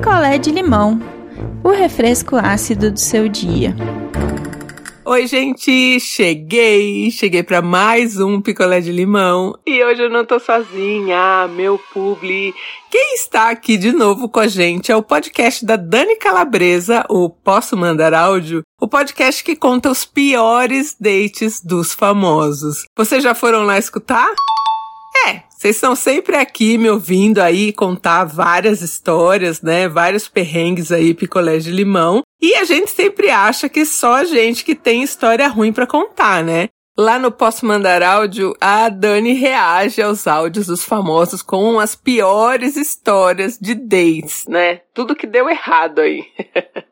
picolé de limão, o refresco ácido do seu dia. Oi, gente, cheguei, cheguei para mais um picolé de limão e hoje eu não tô sozinha, meu publi. Quem está aqui de novo com a gente é o podcast da Dani Calabresa, o Posso Mandar Áudio, o podcast que conta os piores dates dos famosos. Vocês já foram lá escutar? É, vocês estão sempre aqui me ouvindo aí contar várias histórias, né? Vários perrengues aí, picolé de limão. E a gente sempre acha que só a gente que tem história ruim para contar, né? Lá no Posso Mandar Áudio, a Dani reage aos áudios dos famosos com as piores histórias de dates, né? Tudo que deu errado aí.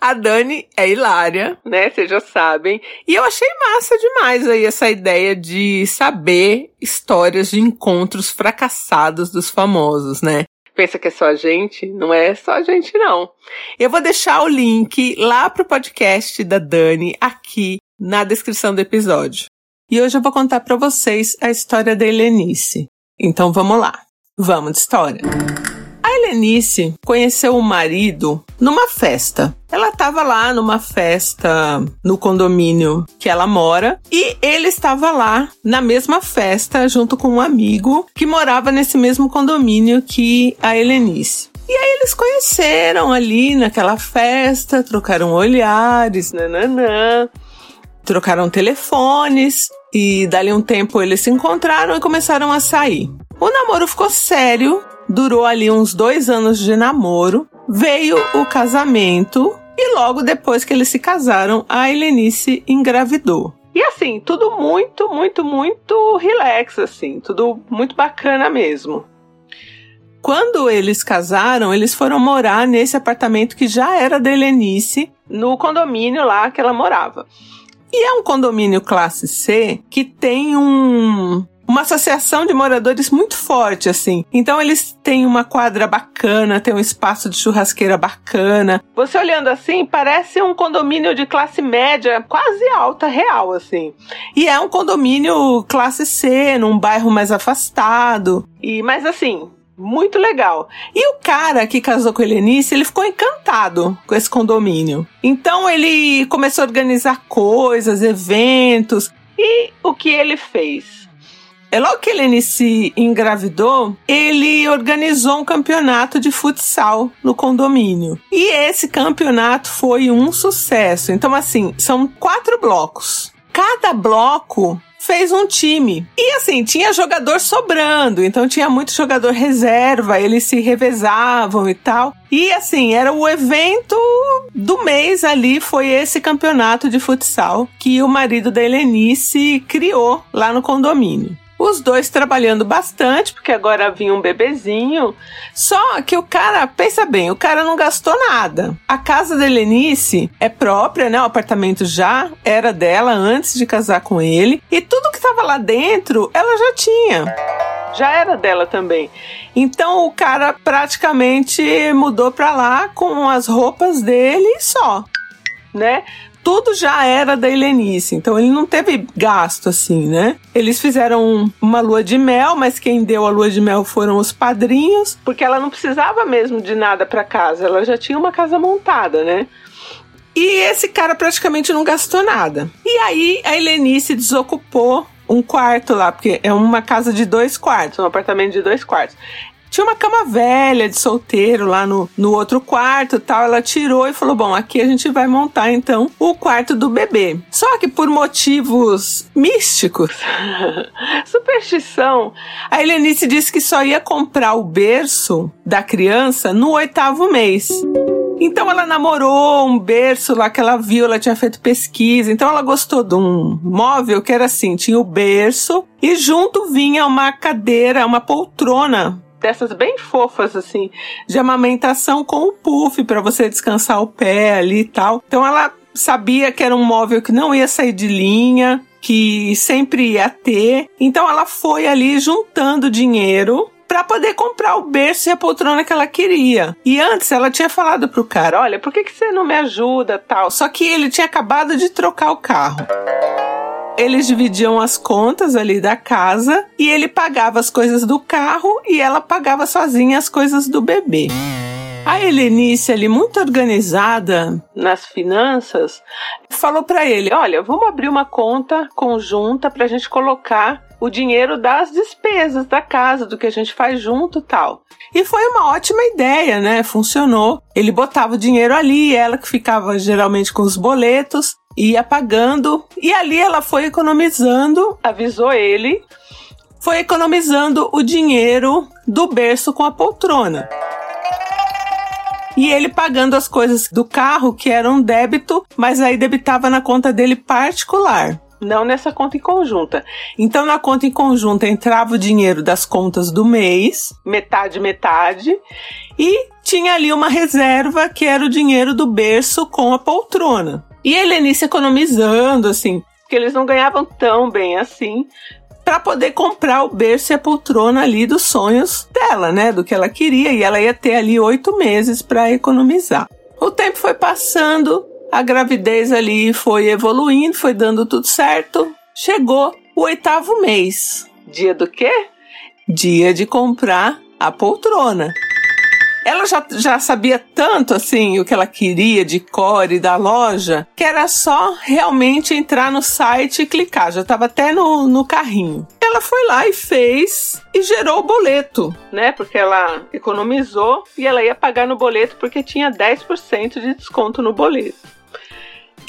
A Dani é hilária, né? Vocês já sabem. E eu achei massa demais aí essa ideia de saber histórias de encontros fracassados dos famosos, né? Pensa que é só a gente? Não é só a gente, não. Eu vou deixar o link lá pro podcast da Dani aqui na descrição do episódio. E hoje eu vou contar para vocês a história da Helenice. Então vamos lá. Vamos de história. Helenice conheceu o marido numa festa. Ela estava lá numa festa no condomínio que ela mora e ele estava lá na mesma festa junto com um amigo que morava nesse mesmo condomínio que a Helenice. E aí eles conheceram ali naquela festa, trocaram olhares, nananã, trocaram telefones e dali um tempo eles se encontraram e começaram a sair. O namoro ficou sério durou ali uns dois anos de namoro, veio o casamento e logo depois que eles se casaram, a Helenice engravidou. E assim, tudo muito, muito, muito relax, assim, tudo muito bacana mesmo. Quando eles casaram, eles foram morar nesse apartamento que já era da Helenice, no condomínio lá que ela morava. E é um condomínio classe C que tem um uma associação de moradores muito forte, assim. Então eles têm uma quadra bacana, tem um espaço de churrasqueira bacana. Você olhando assim, parece um condomínio de classe média, quase alta, real, assim. E é um condomínio classe C, num bairro mais afastado. E, mas assim, muito legal. E o cara que casou com a Helenice, ele ficou encantado com esse condomínio. Então ele começou a organizar coisas, eventos. E o que ele fez? É logo que ele se engravidou, ele organizou um campeonato de futsal no condomínio. E esse campeonato foi um sucesso. Então, assim, são quatro blocos. Cada bloco fez um time. E assim, tinha jogador sobrando, então tinha muito jogador reserva, eles se revezavam e tal. E assim, era o evento do mês ali, foi esse campeonato de futsal que o marido da Helenice criou lá no condomínio. Os dois trabalhando bastante, porque agora vinha um bebezinho. Só que o cara, pensa bem, o cara não gastou nada. A casa da Helenice é própria, né? O apartamento já era dela antes de casar com ele. E tudo que tava lá dentro, ela já tinha já era dela também. Então o cara praticamente mudou pra lá com as roupas dele e só, né? Tudo já era da Helenice, então ele não teve gasto assim, né? Eles fizeram uma lua de mel, mas quem deu a lua de mel foram os padrinhos, porque ela não precisava mesmo de nada para casa, ela já tinha uma casa montada, né? E esse cara praticamente não gastou nada. E aí a Helenice desocupou um quarto lá, porque é uma casa de dois quartos, um apartamento de dois quartos. Tinha uma cama velha de solteiro lá no, no outro quarto tal. Ela tirou e falou: Bom, aqui a gente vai montar então o quarto do bebê. Só que por motivos místicos, superstição, a Helenice disse que só ia comprar o berço da criança no oitavo mês. Então ela namorou um berço lá que ela viu, ela tinha feito pesquisa. Então ela gostou de um móvel que era assim: tinha o berço e junto vinha uma cadeira, uma poltrona dessas bem fofas, assim, de amamentação com o puff para você descansar o pé ali e tal. Então ela sabia que era um móvel que não ia sair de linha, que sempre ia ter. Então ela foi ali juntando dinheiro para poder comprar o berço e a poltrona que ela queria. E antes ela tinha falado pro cara: "Olha, por que que você não me ajuda, tal?". Só que ele tinha acabado de trocar o carro eles dividiam as contas ali da casa e ele pagava as coisas do carro e ela pagava sozinha as coisas do bebê. A Helenice, ali, muito organizada nas finanças, falou para ele: Olha, vamos abrir uma conta conjunta para a gente colocar o dinheiro das despesas da casa, do que a gente faz junto tal. E foi uma ótima ideia, né? Funcionou. Ele botava o dinheiro ali, ela que ficava geralmente com os boletos, ia pagando, e ali ela foi economizando, avisou ele, foi economizando o dinheiro do berço com a poltrona e ele pagando as coisas do carro que eram débito, mas aí debitava na conta dele particular. Não nessa conta em conjunta. Então, na conta em conjunta entrava o dinheiro das contas do mês, metade, metade, e tinha ali uma reserva que era o dinheiro do berço com a poltrona. E a Helenice economizando, assim, porque eles não ganhavam tão bem assim, para poder comprar o berço e a poltrona ali dos sonhos dela, né? Do que ela queria. E ela ia ter ali oito meses para economizar. O tempo foi passando, a gravidez ali foi evoluindo, foi dando tudo certo. Chegou o oitavo mês. Dia do quê? Dia de comprar a poltrona ela já, já sabia tanto assim o que ela queria de core da loja que era só realmente entrar no site e clicar. Já estava até no, no carrinho. Ela foi lá e fez e gerou o boleto, né? Porque ela economizou e ela ia pagar no boleto porque tinha 10% de desconto no boleto.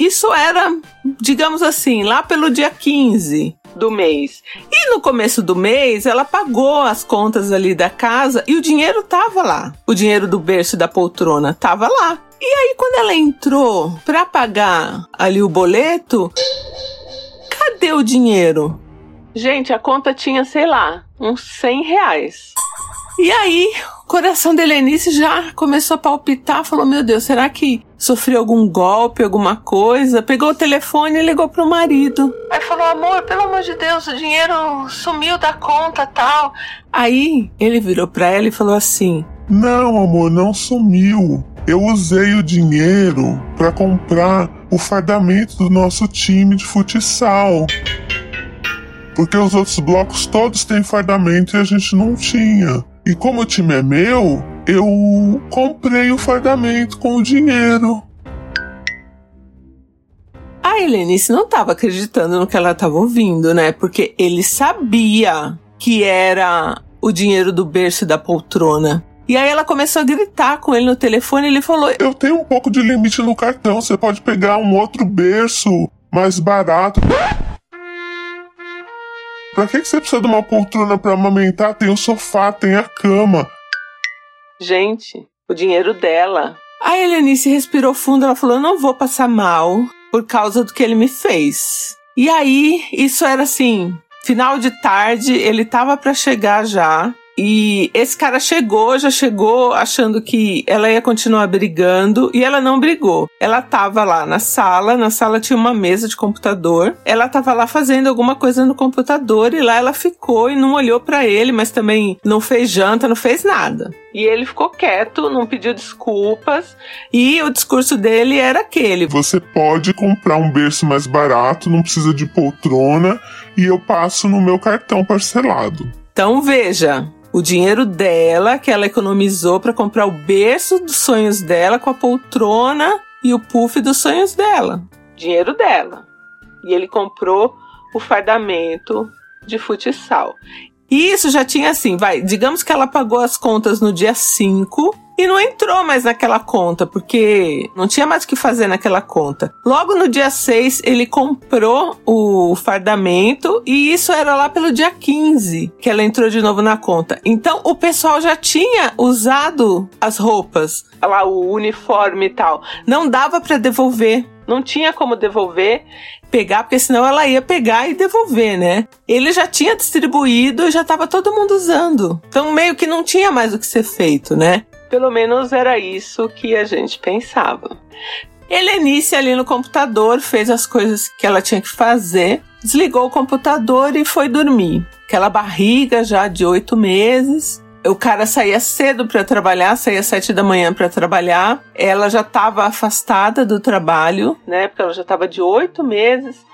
Isso era, digamos assim, lá pelo dia 15 do mês. E no começo do mês, ela pagou as contas ali da casa e o dinheiro tava lá. O dinheiro do berço e da poltrona tava lá. E aí, quando ela entrou para pagar ali o boleto, cadê o dinheiro? Gente, a conta tinha, sei lá, uns 100 reais. E aí, o coração da Helenice já começou a palpitar, falou: Meu Deus, será que sofreu algum golpe, alguma coisa? Pegou o telefone e ligou pro marido. Aí falou: Amor, pelo amor de Deus, o dinheiro sumiu da conta tal. Aí ele virou pra ela e falou assim: Não, amor, não sumiu. Eu usei o dinheiro para comprar o fardamento do nosso time de futsal. Porque os outros blocos todos têm fardamento e a gente não tinha. E como o time é meu, eu comprei o fardamento com o dinheiro. A Helenice não estava acreditando no que ela estava ouvindo, né? Porque ele sabia que era o dinheiro do berço e da poltrona. E aí ela começou a gritar com ele no telefone e ele falou: Eu tenho um pouco de limite no cartão, você pode pegar um outro berço mais barato. Pra que, que você precisa de uma poltrona para amamentar? Tem o sofá, tem a cama. Gente, o dinheiro dela. A Helenice respirou fundo, ela falou: não vou passar mal por causa do que ele me fez. E aí, isso era assim, final de tarde, ele tava para chegar já. E esse cara chegou, já chegou achando que ela ia continuar brigando e ela não brigou. Ela tava lá na sala, na sala tinha uma mesa de computador. Ela tava lá fazendo alguma coisa no computador e lá ela ficou e não olhou para ele, mas também não fez janta, não fez nada. E ele ficou quieto, não pediu desculpas. E o discurso dele era aquele: Você pode comprar um berço mais barato, não precisa de poltrona, e eu passo no meu cartão parcelado. Então veja, o dinheiro dela, que ela economizou para comprar o berço dos sonhos dela com a poltrona e o puff dos sonhos dela. Dinheiro dela. E ele comprou o fardamento de futsal. E isso já tinha assim, vai, digamos que ela pagou as contas no dia 5 e não entrou mais naquela conta, porque não tinha mais o que fazer naquela conta. Logo no dia 6, ele comprou o fardamento e isso era lá pelo dia 15 que ela entrou de novo na conta. Então o pessoal já tinha usado as roupas, lá o uniforme e tal. Não dava para devolver. Não tinha como devolver, pegar, porque senão ela ia pegar e devolver, né? Ele já tinha distribuído e já estava todo mundo usando. Então meio que não tinha mais o que ser feito, né? Pelo menos era isso que a gente pensava. Helenice ali no computador fez as coisas que ela tinha que fazer, desligou o computador e foi dormir. Aquela barriga já de oito meses. O cara saía cedo para trabalhar, saía sete da manhã para trabalhar. Ela já estava afastada do trabalho, né? Porque ela já estava de oito meses.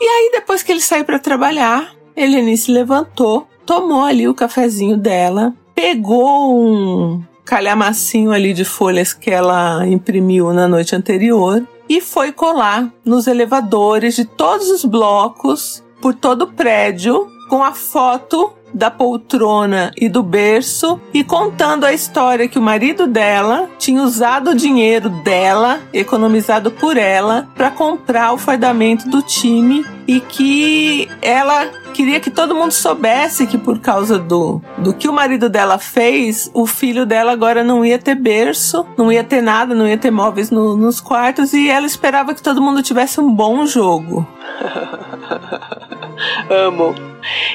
E aí, depois que ele saiu para trabalhar, Helenice levantou, tomou ali o cafezinho dela, pegou um calhamacinho ali de folhas que ela imprimiu na noite anterior e foi colar nos elevadores de todos os blocos por todo o prédio com a foto da poltrona e do berço e contando a história que o marido dela tinha usado o dinheiro dela, economizado por ela, para comprar o fardamento do time e que ela queria que todo mundo soubesse que por causa do, do que o marido dela fez, o filho dela agora não ia ter berço, não ia ter nada, não ia ter móveis no, nos quartos e ela esperava que todo mundo tivesse um bom jogo. Amo.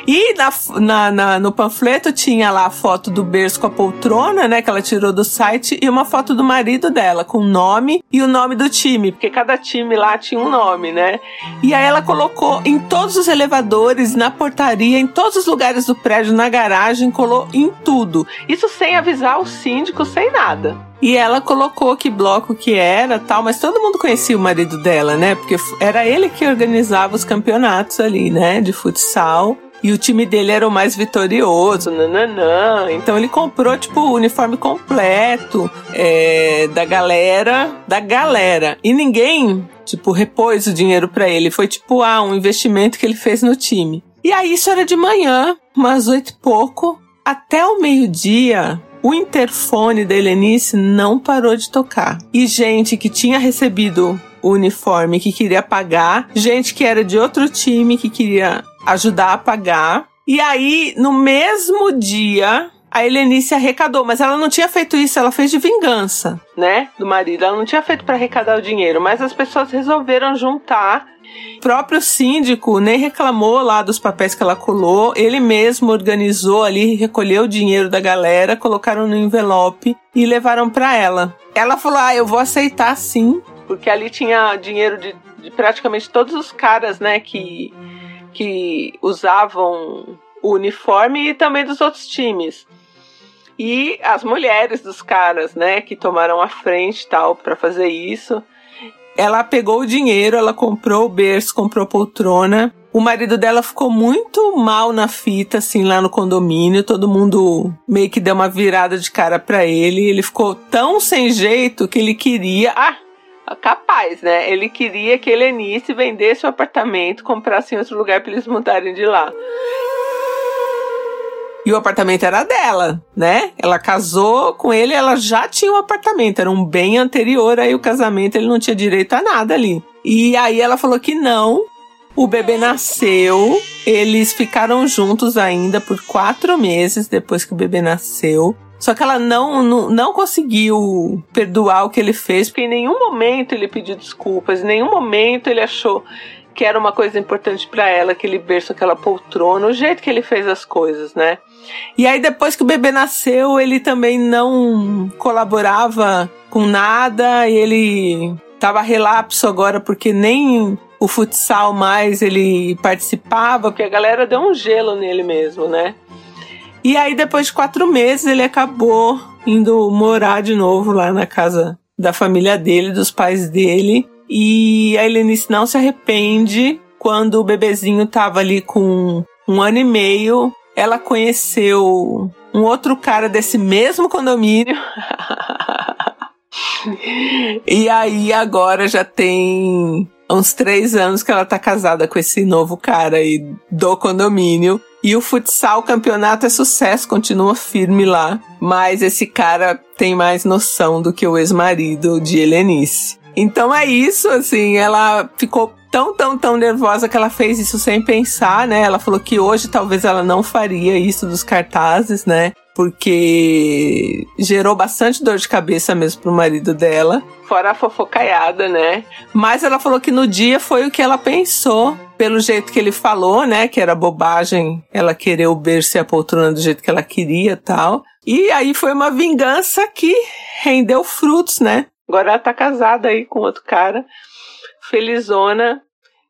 E na, na, na, no panfleto tinha lá a foto do berço com a poltrona, né? Que ela tirou do site, e uma foto do marido dela, com o nome e o nome do time, porque cada time lá tinha um nome, né? E aí ela colocou em todos os elevadores, na portaria, em todos os lugares do prédio, na garagem, colou em tudo. Isso sem avisar o síndico, sem nada. E ela colocou que bloco que era tal, mas todo mundo conhecia o marido dela, né? Porque era ele que organizava os campeonatos ali, né? De futsal. E o time dele era o mais vitorioso, nananã. Então ele comprou, tipo, o uniforme completo é, da galera, da galera. E ninguém, tipo, repôs o dinheiro para ele. Foi, tipo, ah, um investimento que ele fez no time. E aí isso era de manhã, umas oito e pouco. Até o meio-dia, o interfone da Helenice não parou de tocar. E gente que tinha recebido o uniforme que queria pagar, gente que era de outro time que queria ajudar a pagar. E aí, no mesmo dia, a Helenice arrecadou, mas ela não tinha feito isso, ela fez de vingança, né? Do marido. Ela não tinha feito para arrecadar o dinheiro, mas as pessoas resolveram juntar. O próprio síndico nem reclamou lá dos papéis que ela colou, ele mesmo organizou ali, recolheu o dinheiro da galera, colocaram no envelope e levaram para ela. Ela falou: "Ah, eu vou aceitar sim", porque ali tinha dinheiro de, de praticamente todos os caras, né, que que usavam o uniforme e também dos outros times. E as mulheres dos caras, né, que tomaram a frente tal para fazer isso. Ela pegou o dinheiro, ela comprou o berço, comprou poltrona. O marido dela ficou muito mal na fita, assim, lá no condomínio. Todo mundo meio que deu uma virada de cara para ele. Ele ficou tão sem jeito que ele queria. Ah, capaz, né? Ele queria que Helenice vendesse o apartamento, comprasse em outro lugar para eles mudarem de lá. E o apartamento era dela, né? Ela casou com ele, ela já tinha um apartamento, era um bem anterior aí o casamento, ele não tinha direito a nada ali. E aí ela falou que não. O bebê nasceu, eles ficaram juntos ainda por quatro meses depois que o bebê nasceu. Só que ela não, não, não conseguiu perdoar o que ele fez, porque em nenhum momento ele pediu desculpas, em nenhum momento ele achou que era uma coisa importante para ela, aquele berço, aquela poltrona, o jeito que ele fez as coisas, né? E aí depois que o bebê nasceu, ele também não colaborava com nada, e ele tava relapso agora porque nem o futsal mais ele participava, porque a galera deu um gelo nele mesmo, né? E aí, depois de quatro meses, ele acabou indo morar de novo lá na casa da família dele, dos pais dele. E a Helenice não se arrepende. Quando o bebezinho tava ali com um ano e meio, ela conheceu um outro cara desse mesmo condomínio. e aí agora já tem uns três anos que ela tá casada com esse novo cara aí do condomínio. E o futsal, o campeonato é sucesso, continua firme lá. Mas esse cara tem mais noção do que o ex-marido de Helenice. Então é isso, assim, ela ficou tão, tão, tão nervosa que ela fez isso sem pensar, né? Ela falou que hoje talvez ela não faria isso dos cartazes, né? Porque gerou bastante dor de cabeça mesmo pro marido dela. Fora a fofocaiada, né? Mas ela falou que no dia foi o que ela pensou pelo jeito que ele falou, né, que era bobagem ela querer o berço e a poltrona do jeito que ela queria tal. E aí foi uma vingança que rendeu frutos, né? Agora ela tá casada aí com outro cara, felizona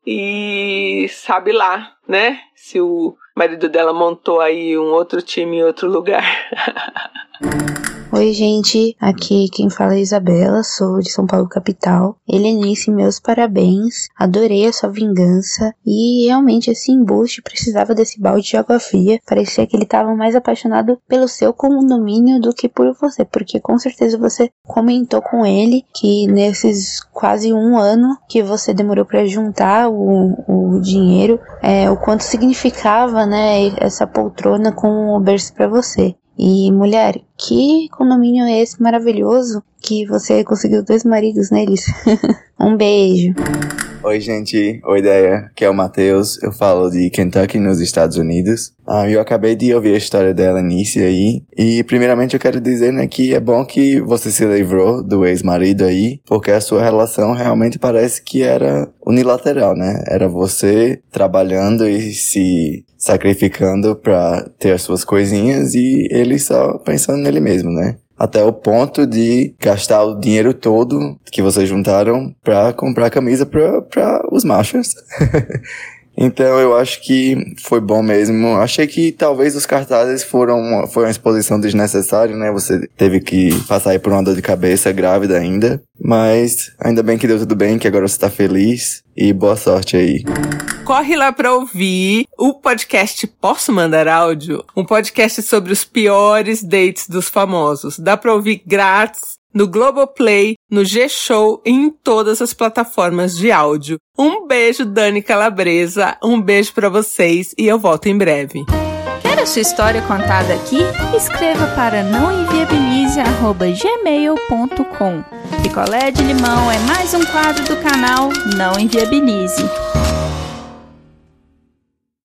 e sabe lá, né? Se o marido dela montou aí um outro time em outro lugar. Oi, gente. Aqui quem fala é Isabela, sou de São Paulo capital. Helenice, meus parabéns. Adorei a sua vingança e realmente esse embuste precisava desse balde de água fria. Parecia que ele estava mais apaixonado pelo seu condomínio do que por você, porque com certeza você comentou com ele que nesses quase um ano que você demorou para juntar o, o dinheiro, é, o quanto significava, né, essa poltrona com o berço para você. E mulher, que condomínio é esse maravilhoso que você conseguiu dois maridos neles? um beijo. Oi, gente. Oi, ideia. Que é o Matheus. Eu falo de Kentucky, nos Estados Unidos. Ah, eu acabei de ouvir a história dela início aí. E, primeiramente, eu quero dizer, né, que é bom que você se livrou do ex-marido aí, porque a sua relação realmente parece que era unilateral, né? Era você trabalhando e se sacrificando pra ter as suas coisinhas e ele só pensando nele mesmo, né? até o ponto de gastar o dinheiro todo que vocês juntaram para comprar camisa para os machos. Então eu acho que foi bom mesmo. Achei que talvez os cartazes foram uma, foi uma exposição desnecessária, né? Você teve que passar aí por uma dor de cabeça grávida ainda. Mas ainda bem que deu tudo bem, que agora você tá feliz. E boa sorte aí. Corre lá pra ouvir o podcast Posso Mandar Áudio? Um podcast sobre os piores dates dos famosos. Dá pra ouvir grátis no Globoplay, no G-Show e em todas as plataformas de áudio. Um beijo, Dani Calabresa. Um beijo para vocês e eu volto em breve. Quer a sua história contada aqui? Escreva para nãoenviabilize.gmail.com Picolé de limão é mais um quadro do canal Não Enviabilize.